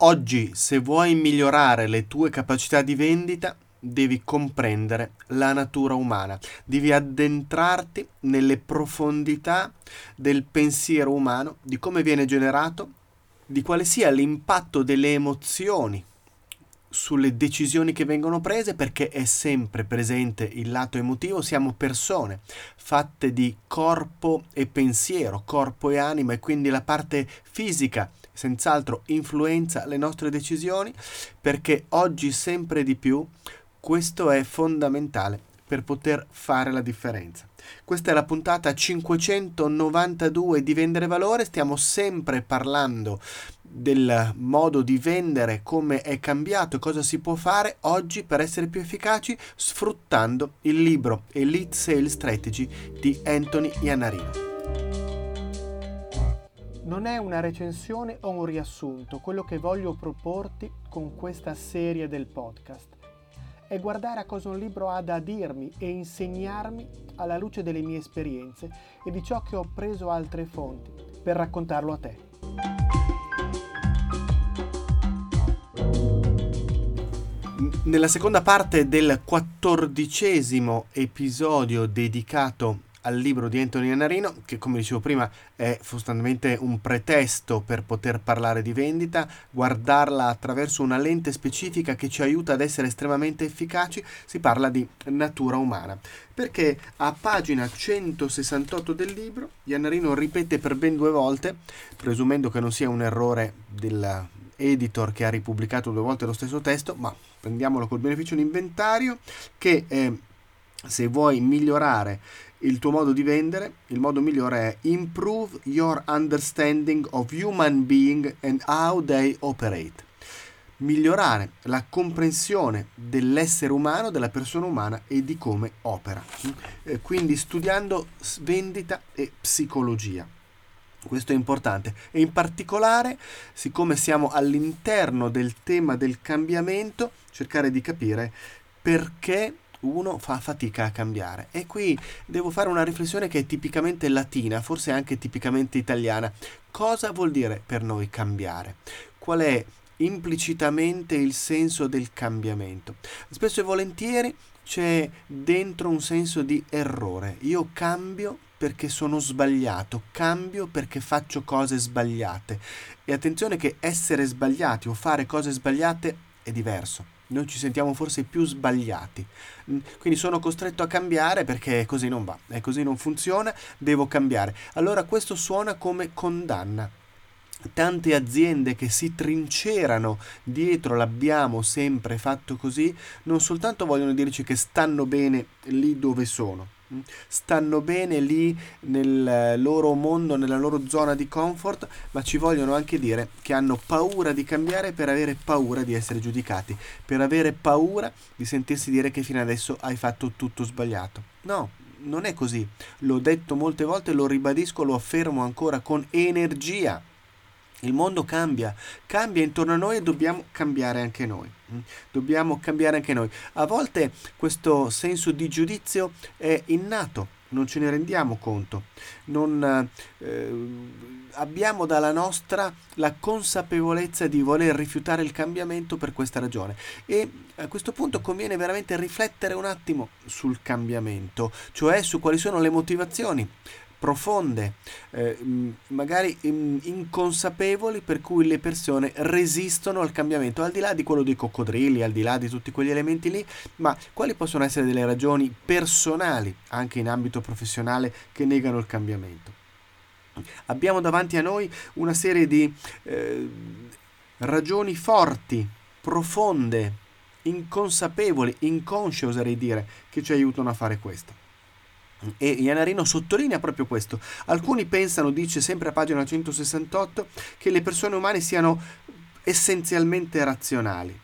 Oggi, se vuoi migliorare le tue capacità di vendita, devi comprendere la natura umana, devi addentrarti nelle profondità del pensiero umano, di come viene generato, di quale sia l'impatto delle emozioni sulle decisioni che vengono prese perché è sempre presente il lato emotivo, siamo persone fatte di corpo e pensiero, corpo e anima e quindi la parte fisica senz'altro influenza le nostre decisioni perché oggi sempre di più questo è fondamentale per poter fare la differenza. Questa è la puntata 592 di Vendere Valore, stiamo sempre parlando del modo di vendere, come è cambiato, cosa si può fare oggi per essere più efficaci sfruttando il libro Elite Sales Strategy di Anthony Iannarino non è una recensione o un riassunto quello che voglio proporti con questa serie del podcast. È guardare a cosa un libro ha da dirmi e insegnarmi alla luce delle mie esperienze e di ciò che ho preso altre fonti per raccontarlo a te. Nella seconda parte del quattordicesimo episodio dedicato al libro di Anthony Annarino, che come dicevo prima è sostanzialmente un pretesto per poter parlare di vendita, guardarla attraverso una lente specifica che ci aiuta ad essere estremamente efficaci, si parla di natura umana. Perché a pagina 168 del libro, Iannarino ripete per ben due volte, presumendo che non sia un errore dell'editor che ha ripubblicato due volte lo stesso testo, ma prendiamolo col beneficio di inventario, che eh, se vuoi migliorare il tuo modo di vendere, il modo migliore è improve your understanding of human being and how they operate. Migliorare la comprensione dell'essere umano, della persona umana e di come opera. Eh, quindi studiando vendita e psicologia. Questo è importante e in particolare, siccome siamo all'interno del tema del cambiamento, cercare di capire perché uno fa fatica a cambiare. E qui devo fare una riflessione che è tipicamente latina, forse anche tipicamente italiana. Cosa vuol dire per noi cambiare? Qual è implicitamente il senso del cambiamento? Spesso e volentieri c'è dentro un senso di errore. Io cambio perché sono sbagliato, cambio perché faccio cose sbagliate. E attenzione che essere sbagliati o fare cose sbagliate è diverso noi ci sentiamo forse più sbagliati. Mm, quindi sono costretto a cambiare perché così non va, e così non funziona, devo cambiare. Allora questo suona come condanna. Tante aziende che si trincerano dietro l'abbiamo sempre fatto così, non soltanto vogliono dirci che stanno bene lì dove sono, stanno bene lì nel loro mondo, nella loro zona di comfort, ma ci vogliono anche dire che hanno paura di cambiare per avere paura di essere giudicati, per avere paura di sentirsi dire che fino adesso hai fatto tutto sbagliato. No, non è così. L'ho detto molte volte, lo ribadisco, lo affermo ancora con energia. Il mondo cambia, cambia intorno a noi e dobbiamo cambiare anche noi. Mm? Dobbiamo cambiare anche noi. A volte questo senso di giudizio è innato, non ce ne rendiamo conto. Non eh, abbiamo dalla nostra la consapevolezza di voler rifiutare il cambiamento per questa ragione. E a questo punto conviene veramente riflettere un attimo sul cambiamento, cioè su quali sono le motivazioni profonde, eh, magari inconsapevoli per cui le persone resistono al cambiamento, al di là di quello dei coccodrilli, al di là di tutti quegli elementi lì, ma quali possono essere delle ragioni personali, anche in ambito professionale, che negano il cambiamento? Abbiamo davanti a noi una serie di eh, ragioni forti, profonde, inconsapevoli, inconsce oserei dire, che ci aiutano a fare questo. E Iannarino sottolinea proprio questo. Alcuni pensano, dice sempre a pagina 168, che le persone umane siano essenzialmente razionali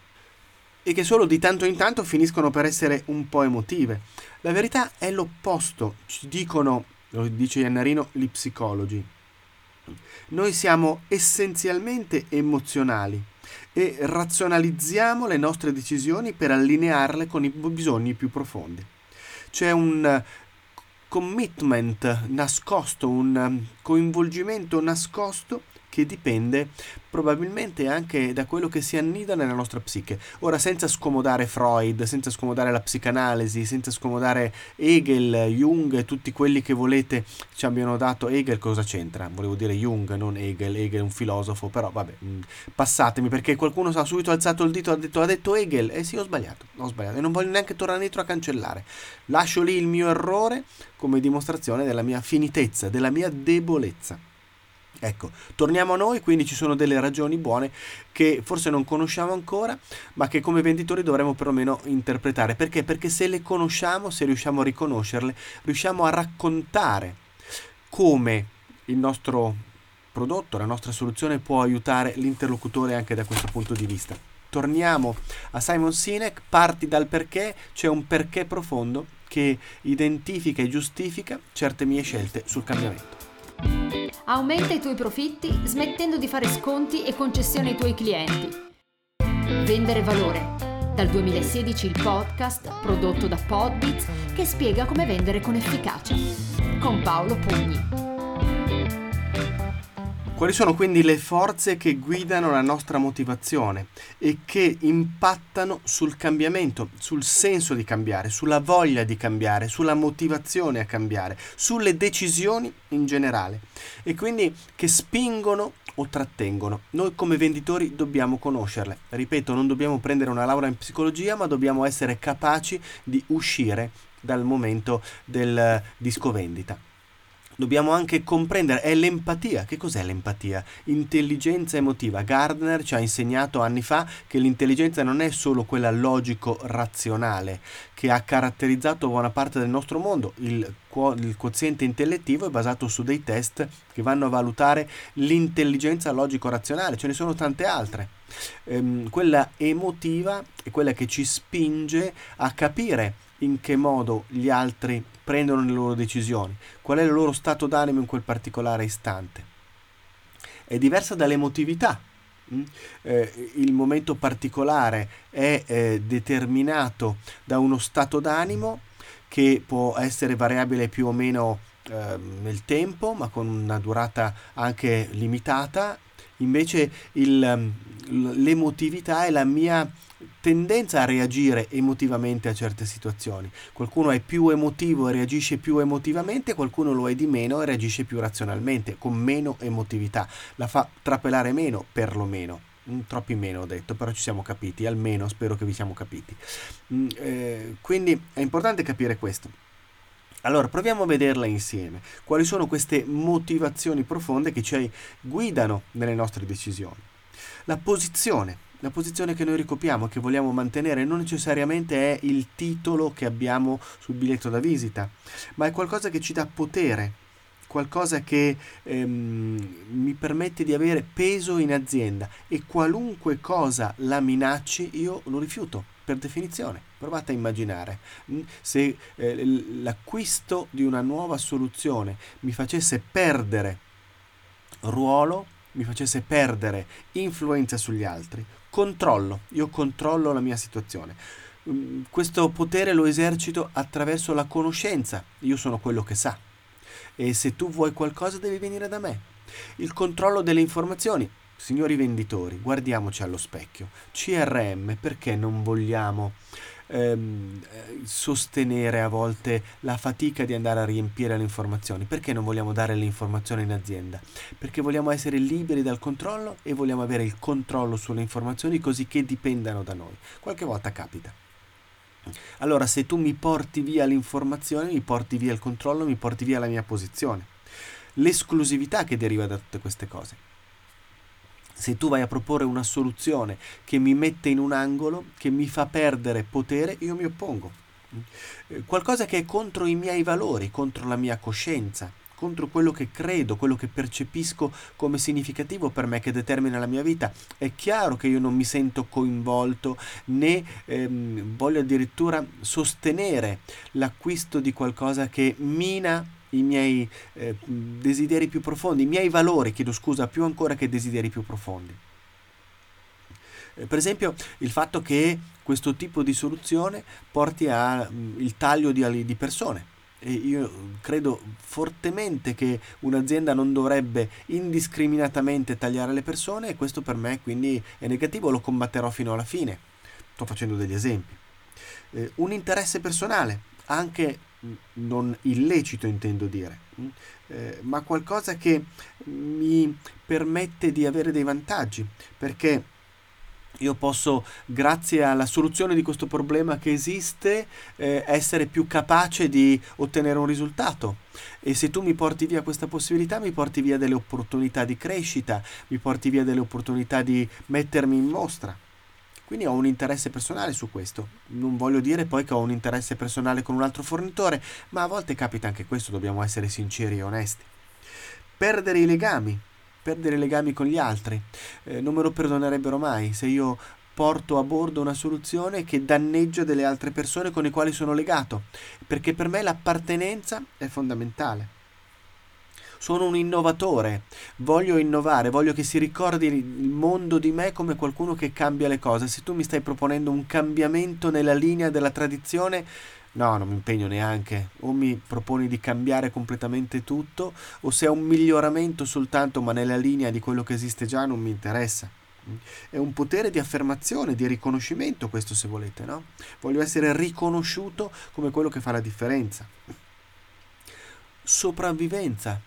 e che solo di tanto in tanto finiscono per essere un po' emotive. La verità è l'opposto, ci dicono, lo dice Iannarino, gli psicologi. Noi siamo essenzialmente emozionali e razionalizziamo le nostre decisioni per allinearle con i bisogni più profondi. C'è un commitment nascosto, un um, coinvolgimento nascosto che dipende probabilmente anche da quello che si annida nella nostra psiche. Ora, senza scomodare Freud, senza scomodare la psicanalisi, senza scomodare Hegel, Jung tutti quelli che volete ci abbiano dato Hegel, cosa c'entra? Volevo dire Jung, non Hegel, Hegel è un filosofo, però vabbè, mm, passatemi perché qualcuno ha subito alzato il dito e ha detto, ha detto Hegel, e eh sì, ho sbagliato, ho sbagliato e non voglio neanche tornare indietro a cancellare. Lascio lì il mio errore come dimostrazione della mia finitezza, della mia debolezza. Ecco, torniamo a noi, quindi ci sono delle ragioni buone che forse non conosciamo ancora, ma che come venditori dovremmo perlomeno interpretare. Perché? Perché se le conosciamo, se riusciamo a riconoscerle, riusciamo a raccontare come il nostro prodotto, la nostra soluzione può aiutare l'interlocutore anche da questo punto di vista. Torniamo a Simon Sinek, parti dal perché, c'è un perché profondo che identifica e giustifica certe mie scelte sul cambiamento. Aumenta i tuoi profitti smettendo di fare sconti e concessioni ai tuoi clienti. Vendere valore. Dal 2016 il podcast prodotto da Podbits che spiega come vendere con efficacia. Con Paolo Pugni. Quali sono quindi le forze che guidano la nostra motivazione e che impattano sul cambiamento, sul senso di cambiare, sulla voglia di cambiare, sulla motivazione a cambiare, sulle decisioni in generale e quindi che spingono o trattengono. Noi come venditori dobbiamo conoscerle. Ripeto, non dobbiamo prendere una laurea in psicologia, ma dobbiamo essere capaci di uscire dal momento del disco vendita dobbiamo anche comprendere, è l'empatia. Che cos'è l'empatia? Intelligenza emotiva. Gardner ci ha insegnato anni fa che l'intelligenza non è solo quella logico-razionale che ha caratterizzato buona parte del nostro mondo. Il, il quoziente intellettivo è basato su dei test che vanno a valutare l'intelligenza logico-razionale, ce ne sono tante altre. Ehm, quella emotiva è quella che ci spinge a capire in che modo gli altri prendono le loro decisioni, qual è il loro stato d'animo in quel particolare istante. È diversa dall'emotività. Mm? Eh, il momento particolare è eh, determinato da uno stato d'animo che può essere variabile più o meno eh, nel tempo, ma con una durata anche limitata. Invece il, l'emotività è la mia tendenza a reagire emotivamente a certe situazioni. Qualcuno è più emotivo e reagisce più emotivamente, qualcuno lo è di meno e reagisce più razionalmente, con meno emotività. La fa trapelare meno, perlomeno. Mm, troppi meno ho detto, però ci siamo capiti, almeno spero che vi siamo capiti. Mm, eh, quindi è importante capire questo. Allora, proviamo a vederla insieme. Quali sono queste motivazioni profonde che ci guidano nelle nostre decisioni? La posizione la posizione che noi ricopiamo, che vogliamo mantenere, non necessariamente è il titolo che abbiamo sul biglietto da visita, ma è qualcosa che ci dà potere, qualcosa che ehm, mi permette di avere peso in azienda e qualunque cosa la minacci io lo rifiuto per definizione. Provate a immaginare mm, se eh, l'acquisto di una nuova soluzione mi facesse perdere ruolo, mi facesse perdere influenza sugli altri, controllo, io controllo la mia situazione. Mm, questo potere lo esercito attraverso la conoscenza, io sono quello che sa. E se tu vuoi qualcosa devi venire da me. Il controllo delle informazioni, signori venditori, guardiamoci allo specchio. CRM, perché non vogliamo ehm, sostenere a volte la fatica di andare a riempire le informazioni. Perché non vogliamo dare le informazioni in azienda? Perché vogliamo essere liberi dal controllo e vogliamo avere il controllo sulle informazioni così che dipendano da noi. Qualche volta capita. Allora, se tu mi porti via l'informazione, mi porti via il controllo, mi porti via la mia posizione. L'esclusività che deriva da tutte queste cose se tu vai a proporre una soluzione che mi mette in un angolo, che mi fa perdere potere, io mi oppongo. Eh, qualcosa che è contro i miei valori, contro la mia coscienza, contro quello che credo, quello che percepisco come significativo per me, che determina la mia vita. È chiaro che io non mi sento coinvolto né ehm, voglio addirittura sostenere l'acquisto di qualcosa che mina i miei eh, desideri più profondi, i miei valori, chiedo scusa, più ancora che desideri più profondi. Eh, per esempio il fatto che questo tipo di soluzione porti al mm, taglio di, di persone. Io credo fortemente che un'azienda non dovrebbe indiscriminatamente tagliare le persone e questo per me quindi è negativo, lo combatterò fino alla fine. Sto facendo degli esempi. Eh, un interesse personale, anche non illecito intendo dire, eh, ma qualcosa che mi permette di avere dei vantaggi, perché io posso, grazie alla soluzione di questo problema che esiste, eh, essere più capace di ottenere un risultato. E se tu mi porti via questa possibilità, mi porti via delle opportunità di crescita, mi porti via delle opportunità di mettermi in mostra. Quindi ho un interesse personale su questo. Non voglio dire poi che ho un interesse personale con un altro fornitore, ma a volte capita anche questo, dobbiamo essere sinceri e onesti. Perdere i legami, perdere legami con gli altri. Eh, non me lo perdonerebbero mai se io porto a bordo una soluzione che danneggia delle altre persone con le quali sono legato, perché per me l'appartenenza è fondamentale. Sono un innovatore, voglio innovare, voglio che si ricordi il mondo di me come qualcuno che cambia le cose. Se tu mi stai proponendo un cambiamento nella linea della tradizione, No, non mi impegno neanche. O mi proponi di cambiare completamente tutto, o se è un miglioramento soltanto ma nella linea di quello che esiste già non mi interessa. È un potere di affermazione, di riconoscimento questo se volete, no? Voglio essere riconosciuto come quello che fa la differenza. Sopravvivenza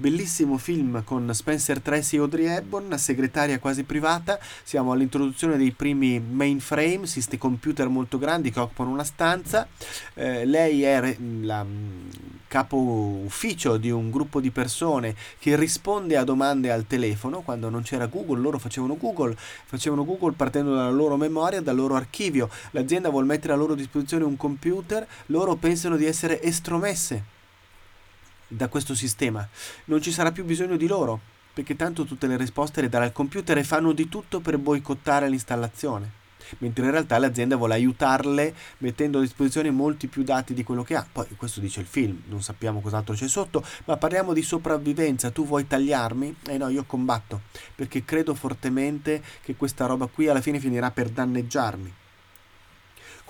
bellissimo film con Spencer Tracy e Audrey Hepburn, segretaria quasi privata, siamo all'introduzione dei primi mainframe, questi computer molto grandi che occupano una stanza, eh, lei è la mm, capo ufficio di un gruppo di persone che risponde a domande al telefono, quando non c'era Google loro facevano Google, facevano Google partendo dalla loro memoria, dal loro archivio, l'azienda vuole mettere a loro disposizione un computer, loro pensano di essere estromesse da questo sistema. Non ci sarà più bisogno di loro, perché tanto tutte le risposte le darà il computer e fanno di tutto per boicottare l'installazione. Mentre in realtà l'azienda vuole aiutarle mettendo a disposizione molti più dati di quello che ha. Poi questo dice il film, non sappiamo cos'altro c'è sotto, ma parliamo di sopravvivenza. Tu vuoi tagliarmi? Eh no, io combatto, perché credo fortemente che questa roba qui alla fine finirà per danneggiarmi.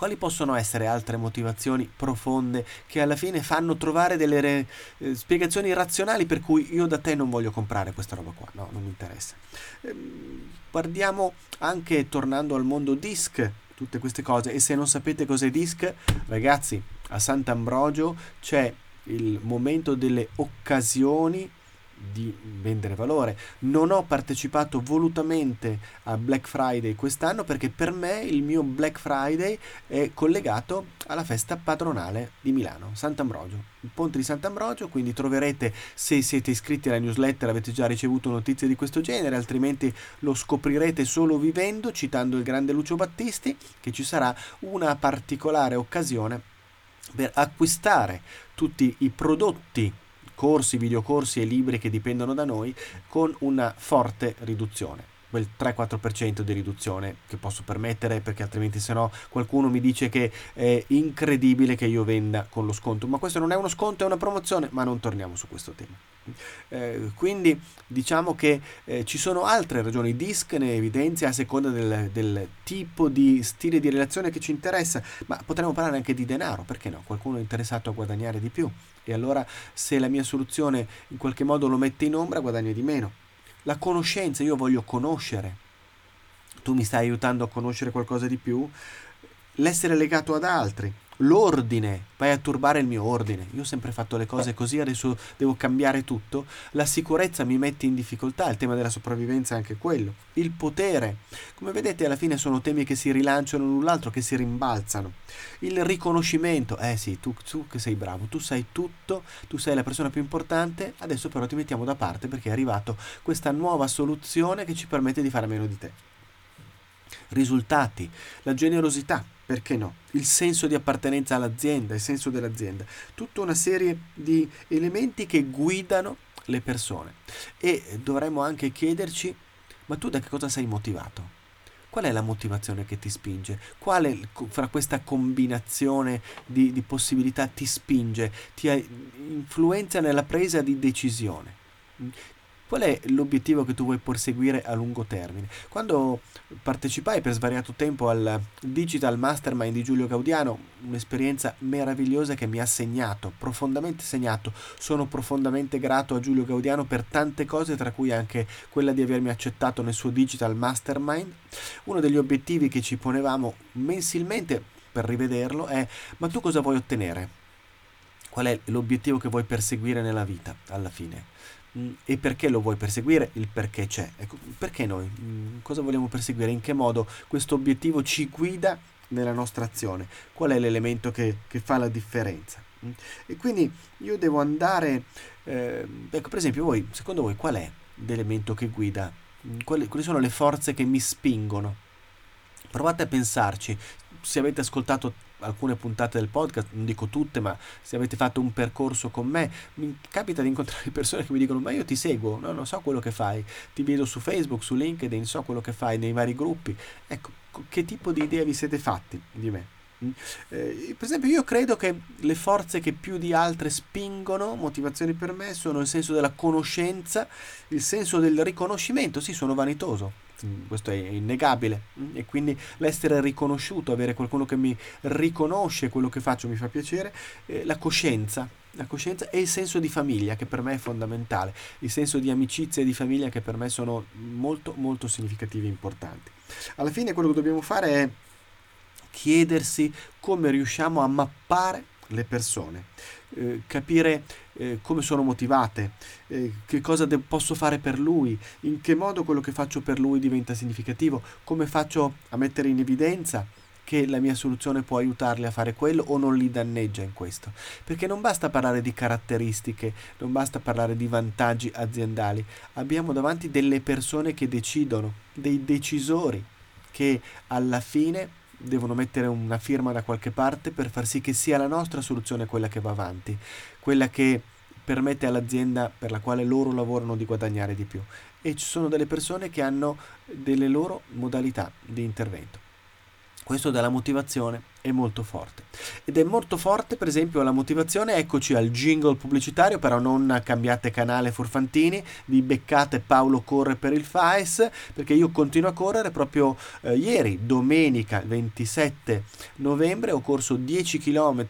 Quali possono essere altre motivazioni profonde che alla fine fanno trovare delle re, eh, spiegazioni razionali per cui io da te non voglio comprare questa roba qua? No, non mi interessa. Ehm, guardiamo anche tornando al mondo disc tutte queste cose e se non sapete cos'è disc, ragazzi, a Sant'Ambrogio c'è il momento delle occasioni di vendere valore. Non ho partecipato volutamente a Black Friday quest'anno perché per me il mio Black Friday è collegato alla festa padronale di Milano, Sant'Ambrogio, il ponte di Sant'Ambrogio, quindi troverete se siete iscritti alla newsletter avete già ricevuto notizie di questo genere, altrimenti lo scoprirete solo vivendo, citando il grande Lucio Battisti, che ci sarà una particolare occasione per acquistare tutti i prodotti corsi, videocorsi e libri che dipendono da noi con una forte riduzione. Quel 3-4% di riduzione che posso permettere perché altrimenti se no qualcuno mi dice che è incredibile che io venda con lo sconto. Ma questo non è uno sconto è una promozione ma non torniamo su questo tema. Eh, quindi diciamo che eh, ci sono altre ragioni. DISC ne evidenzia a seconda del, del, tipo di stile di relazione che ci interessa ma potremmo parlare anche di denaro perché no? Qualcuno è interessato a guadagnare di più e allora se la mia soluzione in qualche modo lo mette in ombra guadagna di meno la conoscenza, io voglio conoscere. Tu mi stai aiutando a conoscere qualcosa di più? L'essere legato ad altri l'ordine, vai a turbare il mio ordine. Io ho sempre fatto le cose così, adesso devo cambiare tutto. La sicurezza mi mette in difficoltà, il tema della sopravvivenza è anche quello. Il potere, come vedete alla fine sono temi che si rilanciano l'un l'altro, che si rimbalzano. Il riconoscimento, eh sì, tu, tu che sei bravo, tu sai tutto, tu sei la persona più importante, adesso però ti mettiamo da parte perché è arrivato questa nuova soluzione che ci permette di fare meno di te. Risultati, la generosità perché no? Il senso di appartenenza all'azienda, il senso dell'azienda, tutta una serie di elementi che guidano le persone. E dovremmo anche chiederci, ma tu da che cosa sei motivato? Qual è la motivazione che ti spinge? Quale fra questa combinazione di, di possibilità ti spinge, ti influenza nella presa di decisione? Qual è l'obiettivo che tu vuoi perseguire a lungo termine? Quando partecipai per svariato tempo al Digital Mastermind di Giulio Gaudiano, un'esperienza meravigliosa che mi ha segnato, profondamente segnato. Sono profondamente grato a Giulio Gaudiano per tante cose, tra cui anche quella di avermi accettato nel suo Digital Mastermind. Uno degli obiettivi che ci ponevamo mensilmente per rivederlo è ma tu cosa vuoi ottenere? Qual è l'obiettivo che vuoi perseguire nella vita alla fine? Mm, e perché lo vuoi perseguire? Il perché c'è. Ecco, perché noi? Mm, cosa vogliamo perseguire? In che modo questo obiettivo ci guida nella nostra azione? Qual è l'elemento che, che fa la differenza? Mm, e quindi io devo andare, eh, ecco per esempio voi, secondo voi qual è l'elemento che guida? Quali, quali sono le forze che mi spingono? Provate a pensarci, se avete ascoltato alcune puntate del podcast, non dico tutte, ma se avete fatto un percorso con me, mi capita di incontrare persone che mi dicono ma io ti seguo, no, non so quello che fai, ti vedo su Facebook, su LinkedIn, so quello che fai nei vari gruppi. Ecco, che tipo di idea vi siete fatti di me? Mm? Eh, per esempio, io credo che le forze che più di altre spingono, motivazioni per me, sono il senso della conoscenza, il senso del riconoscimento. Sì, sono vanitoso, questo è innegabile. Mm? E quindi l'essere riconosciuto, avere qualcuno che mi riconosce quello che faccio mi fa piacere, eh, la coscienza. La coscienza e il senso di famiglia che per me è fondamentale, il senso di amicizia e di famiglia che per me sono molto molto significativi e importanti. Alla fine quello che dobbiamo fare è chiedersi come riusciamo a mappare le persone, eh, capire eh, come sono motivate, eh, che cosa de- posso fare per lui, in che modo quello che faccio per lui diventa significativo, come faccio a mettere in evidenza che la mia soluzione può aiutarli a fare quello o non li danneggia in questo. Perché non basta parlare di caratteristiche, non basta parlare di vantaggi aziendali, abbiamo davanti delle persone che decidono, dei decisori che alla fine devono mettere una firma da qualche parte per far sì che sia la nostra soluzione quella che va avanti, quella che permette all'azienda per la quale loro lavorano di guadagnare di più. E ci sono delle persone che hanno delle loro modalità di intervento. Questo dà la motivazione è molto forte. Ed è molto forte, per esempio, la motivazione, eccoci al jingle pubblicitario, però non cambiate canale furfantini, vi beccate Paolo corre per il FAES, perché io continuo a correre proprio eh, ieri, domenica 27 novembre, ho corso 10 km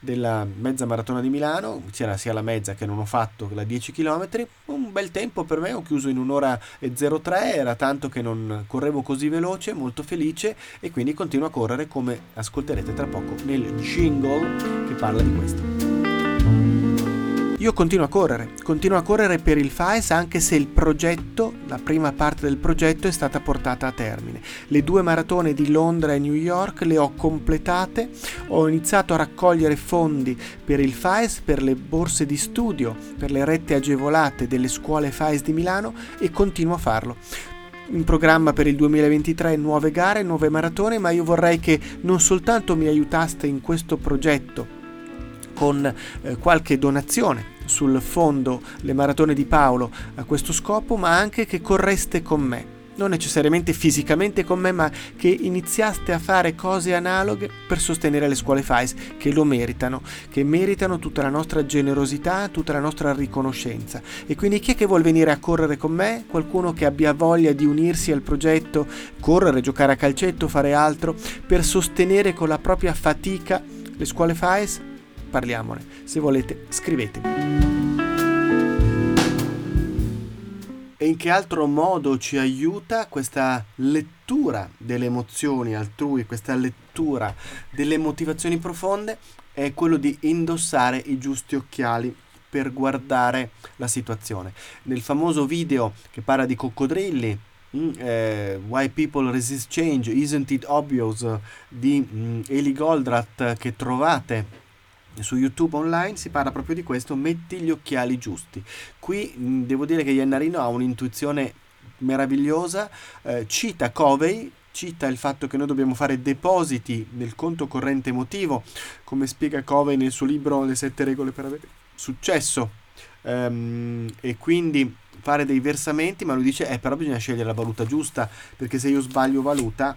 della mezza maratona di Milano, c'era sia la mezza che non ho fatto la 10 km, un bel tempo per me, ho chiuso in un'ora e 03, era tanto che non correvo così veloce, molto felice e quindi continuo a correre come ascoltate ascolterete tra poco nel jingle che parla di questo. Io continuo a correre, continuo a correre per il FAES anche se il progetto, la prima parte del progetto è stata portata a termine. Le due maratone di Londra e New York le ho completate, ho iniziato a raccogliere fondi per il FAES, per le borse di studio, per le rette agevolate delle scuole FAES di Milano e continuo a farlo in programma per il 2023 nuove gare, nuove maratone, ma io vorrei che non soltanto mi aiutaste in questo progetto con eh, qualche donazione sul fondo Le Maratone di Paolo a questo scopo, ma anche che correste con me non necessariamente fisicamente con me, ma che iniziaste a fare cose analoghe per sostenere le scuole FAIS che lo meritano, che meritano tutta la nostra generosità, tutta la nostra riconoscenza. E quindi chi è che vuole venire a correre con me? Qualcuno che abbia voglia di unirsi al progetto, correre, giocare a calcetto, fare altro, per sostenere con la propria fatica le scuole FAIS? Parliamone. Se volete, scrivetemi. E in che altro modo ci aiuta questa lettura delle emozioni altrui, questa lettura delle motivazioni profonde? È quello di indossare i giusti occhiali per guardare la situazione. Nel famoso video che parla di coccodrilli, Mm, eh, Why People Resist Change, Isn't It Obvious di mm, Eli Goldratt che trovate su YouTube online si parla proprio di questo, metti gli occhiali giusti. Qui mh, devo dire che Iannarino ha un'intuizione meravigliosa, eh, cita Covey, cita il fatto che noi dobbiamo fare depositi nel conto corrente emotivo, come spiega Covey nel suo libro Le sette regole per avere successo. Um, e quindi fare dei versamenti, ma lui dice, eh, però bisogna scegliere la valuta giusta, perché se io sbaglio valuta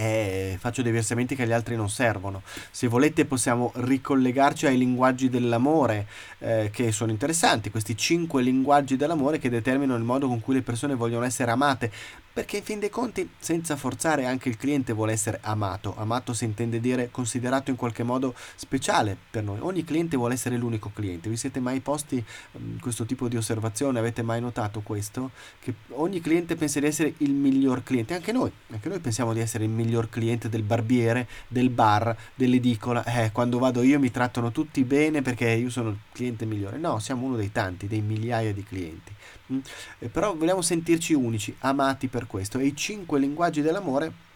e faccio dei versamenti che agli altri non servono. Se volete possiamo ricollegarci ai linguaggi dell'amore eh, che sono interessanti, questi cinque linguaggi dell'amore che determinano il modo con cui le persone vogliono essere amate, perché in fin dei conti, senza forzare, anche il cliente vuole essere amato. Amato si intende dire considerato in qualche modo speciale per noi. Ogni cliente vuole essere l'unico cliente. Vi siete mai posti um, questo tipo di osservazione? Avete mai notato questo? Che ogni cliente pensa di essere il miglior cliente. Anche noi, anche noi pensiamo di essere il miglior cliente del barbiere, del bar, dell'edicola. Eh, quando vado io mi trattano tutti bene perché io sono il cliente migliore. No, siamo uno dei tanti, dei migliaia di clienti. Eh, però vogliamo sentirci unici, amati per questo. E i cinque linguaggi dell'amore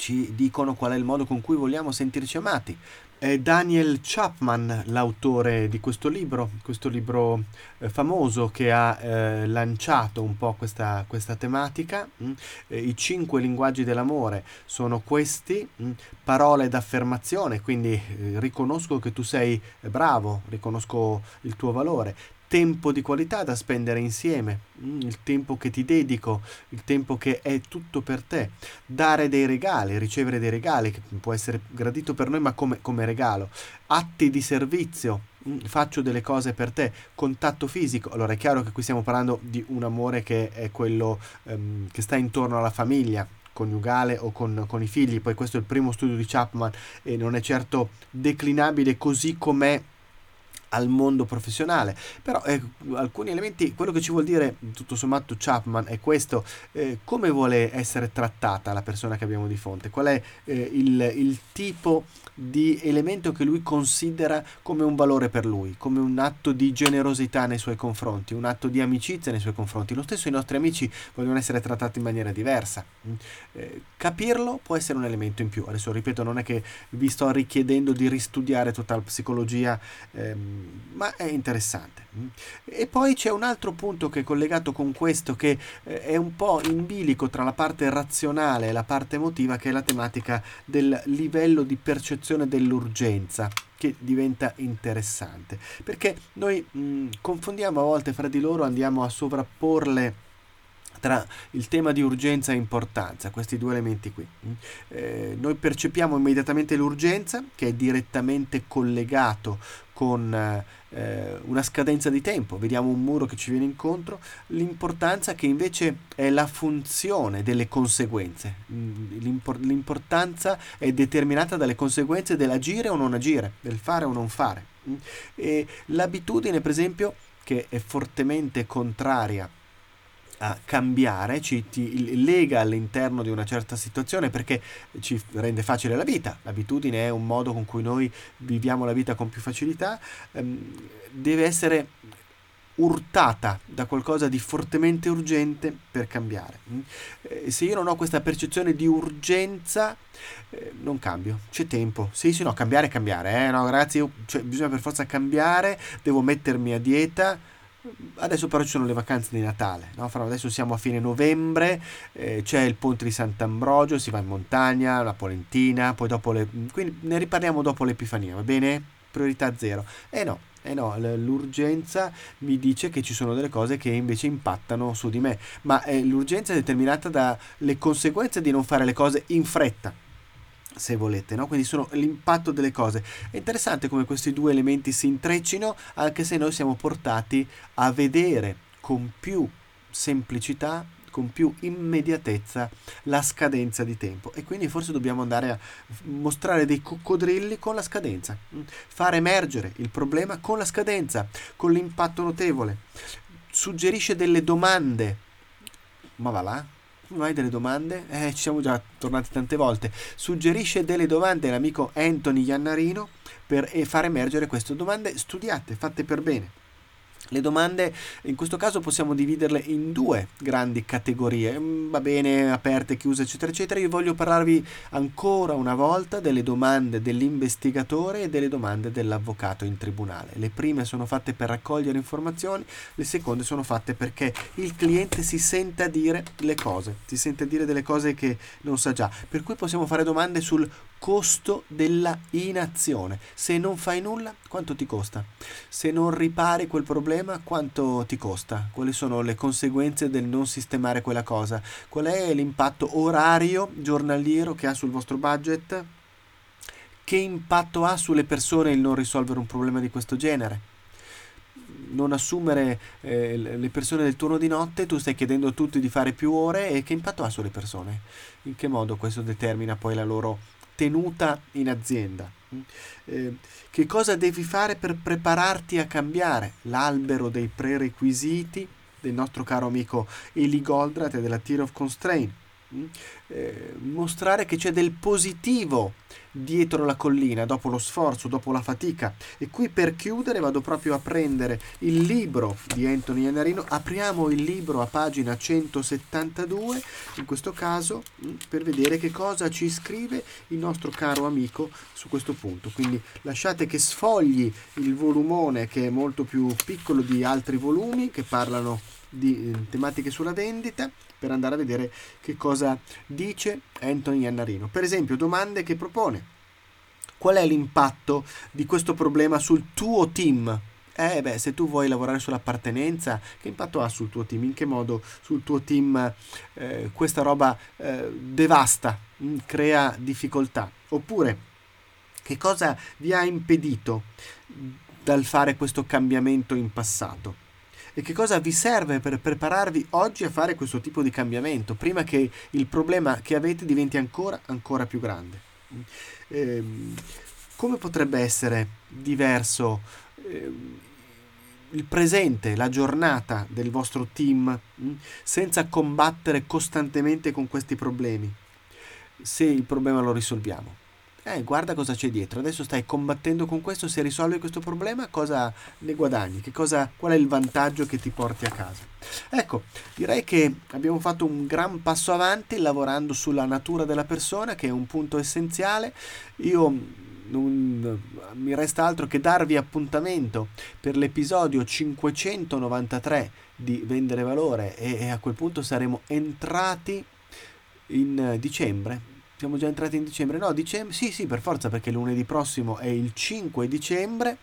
ci dicono qual è il modo con cui vogliamo sentirci amati. È Daniel Chapman l'autore di questo libro, questo libro eh, famoso che ha eh, lanciato un po' questa, questa tematica. Mm? Eh, I cinque linguaggi dell'amore sono questi, mm? parole d'affermazione, quindi eh, riconosco che tu sei bravo, riconosco il tuo valore tempo di qualità da spendere insieme, mm, il tempo che ti dedico, il tempo che è tutto per te, dare dei regali, ricevere dei regali, che può essere gradito per noi ma come, come regalo, atti di servizio, mm, faccio delle cose per te, contatto fisico, allora è chiaro che qui stiamo parlando di un amore che è quello um, che sta intorno alla famiglia, coniugale o con, con, i figli, poi questo è il primo studio di Chapman e non è certo declinabile così com'è al mondo professionale. Però eh, alcuni elementi, quello che ci vuol dire tutto sommato Chapman è questo, eh, come vuole essere trattata la persona che abbiamo di fronte, qual è eh, il, il tipo di elemento che lui considera come un valore per lui, come un atto di generosità nei suoi confronti, un atto di amicizia nei suoi confronti. Lo stesso i nostri amici vogliono essere trattati in maniera diversa. Mm. Eh, capirlo può essere un elemento in più. Adesso ripeto, non è che vi sto richiedendo di ristudiare tutta la psicologia, ehm, ma è interessante. Mm. E poi c'è un altro punto che è collegato con questo, che eh, è un po' in bilico tra la parte razionale e la parte emotiva, che è la tematica del livello di percezione dell'urgenza che diventa interessante perché noi mh, confondiamo a volte fra di loro andiamo a sovrapporle tra il tema di urgenza e importanza, questi due elementi qui. Eh, noi percepiamo immediatamente l'urgenza che è direttamente collegato con eh, una scadenza di tempo, vediamo un muro che ci viene incontro, l'importanza che invece è la funzione delle conseguenze, mm, L'impor- l'importanza è determinata dalle conseguenze dell'agire o non agire, del fare o non fare. Mm. E l'abitudine, per esempio, che è fortemente contraria a cambiare, ci lega all'interno di una certa situazione perché ci rende facile la vita. L'abitudine è un modo con cui noi viviamo la vita con più facilità, ehm, deve essere urtata da qualcosa di fortemente urgente per cambiare. Mm? Eh, se io non ho questa percezione di urgenza, eh, non cambio, c'è tempo. Sì, sì, no, cambiare, cambiare. Eh? No, io, cioè, bisogna per forza cambiare, devo mettermi a dieta Adesso però ci sono le vacanze di Natale, no? adesso siamo a fine novembre, eh, c'è il ponte di Sant'Ambrogio, si va in montagna, la Polentina, poi dopo le... quindi ne riparliamo dopo l'Epifania, va bene? Priorità zero. Eh no, eh no, l'urgenza mi dice che ci sono delle cose che invece impattano su di me, ma eh, l'urgenza è determinata dalle conseguenze di non fare le cose in fretta se volete, no? quindi sono l'impatto delle cose. È interessante come questi due elementi si intreccino, anche se noi siamo portati a vedere con più semplicità, con più immediatezza la scadenza di tempo e quindi forse dobbiamo andare a mostrare dei coccodrilli con la scadenza, mm? fare emergere il problema con la scadenza, con l'impatto notevole. Suggerisce delle domande, ma va là, non hai delle domande? Eh, ci siamo già tornati tante volte. Suggerisce delle domande l'amico Anthony Iannarino per far emergere queste domande studiate, fatte per bene. Le domande in questo caso possiamo dividerle in due grandi categorie, mm, va bene, aperte, chiuse, eccetera, eccetera. Io voglio parlarvi ancora una volta delle domande dell'investigatore e delle domande dell'avvocato in tribunale. Le prime sono fatte per raccogliere informazioni, le seconde sono fatte perché il cliente si senta dire le cose, si sente dire delle cose che non sa già. Per cui possiamo fare domande sul costo della inazione. Se non fai nulla, quanto ti costa? Se non ripari quel problema, quanto ti costa? Quali sono le conseguenze del non sistemare quella cosa? Qual è l'impatto orario, giornaliero che ha sul vostro budget? Che impatto ha sulle persone il non risolvere un problema di questo genere? non assumere eh, le persone del turno di notte, tu stai chiedendo a tutti di fare più ore e che impatto ha sulle persone? In che modo questo determina poi la loro tenuta in azienda. Eh, che cosa devi fare per prepararti a cambiare l'albero dei prerequisiti del nostro caro amico Eli Goldratt e della Tier of Constraint? Mm. Eh, mostrare che c'è del positivo dietro la collina, dopo lo sforzo, dopo la fatica. E qui per chiudere vado proprio a prendere il libro di Anthony Iannarino. Apriamo il libro a pagina 172, in questo caso, mm, per vedere che cosa ci scrive il nostro caro amico su questo punto. Quindi lasciate che sfogli il volumone che è molto più piccolo di altri volumi che parlano di eh, tematiche sulla vendita per andare a vedere che cosa dice Anthony Iannarino. Per esempio, domande che propone. Qual è l'impatto di questo problema sul tuo team? Eh beh, se tu vuoi lavorare sull'appartenenza, che impatto ha sul tuo team? In che modo sul tuo team eh, questa roba eh, devasta, mh, mm, crea difficoltà? Oppure, che cosa vi ha impedito dal fare questo cambiamento in passato? E che cosa vi serve per prepararvi oggi a fare questo tipo di cambiamento, prima che il problema che avete diventi ancora, ancora più grande. Eh, come potrebbe essere diverso eh, il presente, la giornata del vostro team, mm, senza combattere costantemente con questi problemi, se il problema lo risolviamo? Eh, guarda cosa c'è dietro. Adesso stai combattendo con questo. Se risolvi questo problema, cosa ne guadagni? Cosa, qual è il vantaggio che ti porti a casa? Ecco, direi che abbiamo fatto un gran passo avanti lavorando sulla natura della persona, che è un punto essenziale. Io non mi resta altro che darvi appuntamento per l'episodio 593 di Vendere Valore e, e a quel punto saremo entrati in dicembre siamo già entrati in dicembre. No, dicembre. Sì, sì, per forza, perché lunedì prossimo è il 5 dicembre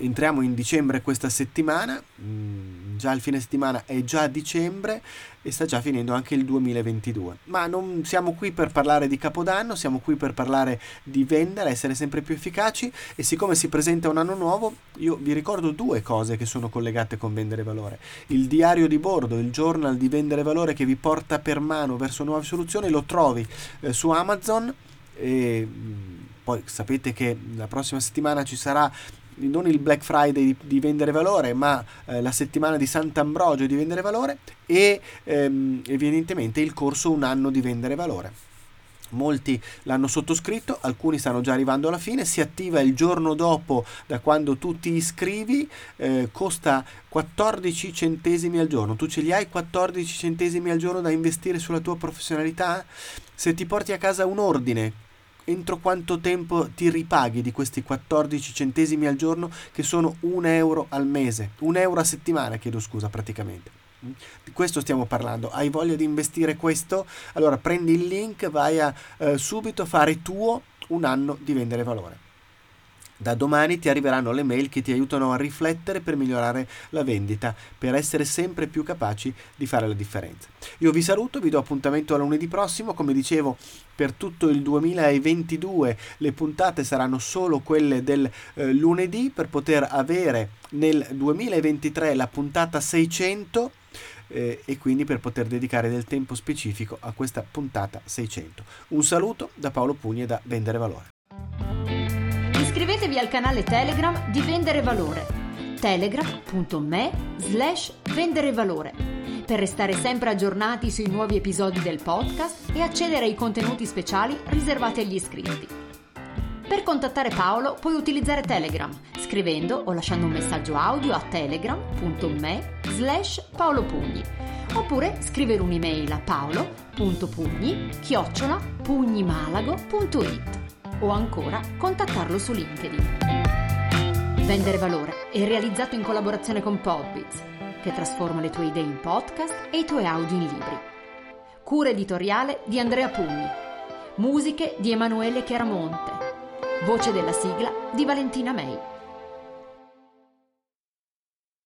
entriamo in dicembre questa settimana, mm, già il fine settimana è già dicembre e sta già finendo anche il 2022. Ma non siamo qui per parlare di Capodanno, siamo qui per parlare di vendere, essere sempre più efficaci e siccome si presenta un anno nuovo, io vi ricordo due cose che sono collegate con vendere valore. Il diario di bordo, il journal di vendere valore che vi porta per mano verso nuove soluzioni, lo trovi eh, su Amazon e mm, poi sapete che la prossima settimana ci sarà non il Black Friday di, di vendere valore, ma eh, la settimana di Sant'Ambrogio di vendere valore e ehm, evidentemente il corso un anno di vendere valore. Molti l'hanno sottoscritto, alcuni stanno già arrivando alla fine, si attiva il giorno dopo da quando tu ti iscrivi, eh, costa 14 centesimi al giorno. Tu ce li hai 14 centesimi al giorno da investire sulla tua professionalità? Se ti porti a casa un ordine entro quanto tempo ti ripaghi di questi 14 centesimi al giorno che sono un euro al mese, un euro a settimana, chiedo scusa praticamente. Di questo stiamo parlando. Hai voglia di investire questo? Allora prendi il link, vai a eh, subito fare tuo un anno di vendere valore. Da domani ti arriveranno le mail che ti aiutano a riflettere per migliorare la vendita, per essere sempre più capaci di fare la differenza. Io vi saluto, vi do appuntamento a lunedì prossimo, come dicevo per tutto il 2022 le puntate saranno solo quelle del eh, lunedì per poter avere nel 2023 la puntata 600 eh, e quindi per poter dedicare del tempo specifico a questa puntata 600. Un saluto da Paolo Pugni e da Vendere Valore. Iscrivetevi al canale Telegram di Vendere Valore. Telegram.me slash vendere valore. Per restare sempre aggiornati sui nuovi episodi del podcast e accedere ai contenuti speciali riservati agli iscritti. Per contattare Paolo puoi utilizzare Telegram scrivendo o lasciando un messaggio audio a telegram.me slash paolopugni. Oppure scrivere un'email a paolo.pugni chiocciola pugnimalago.it o ancora contattarlo su LinkedIn. Vendere valore è realizzato in collaborazione con Podbiz, che trasforma le tue idee in podcast e i tuoi audio in libri. Cura editoriale di Andrea Pugni. Musiche di Emanuele Chiaramonte. Voce della sigla di Valentina May.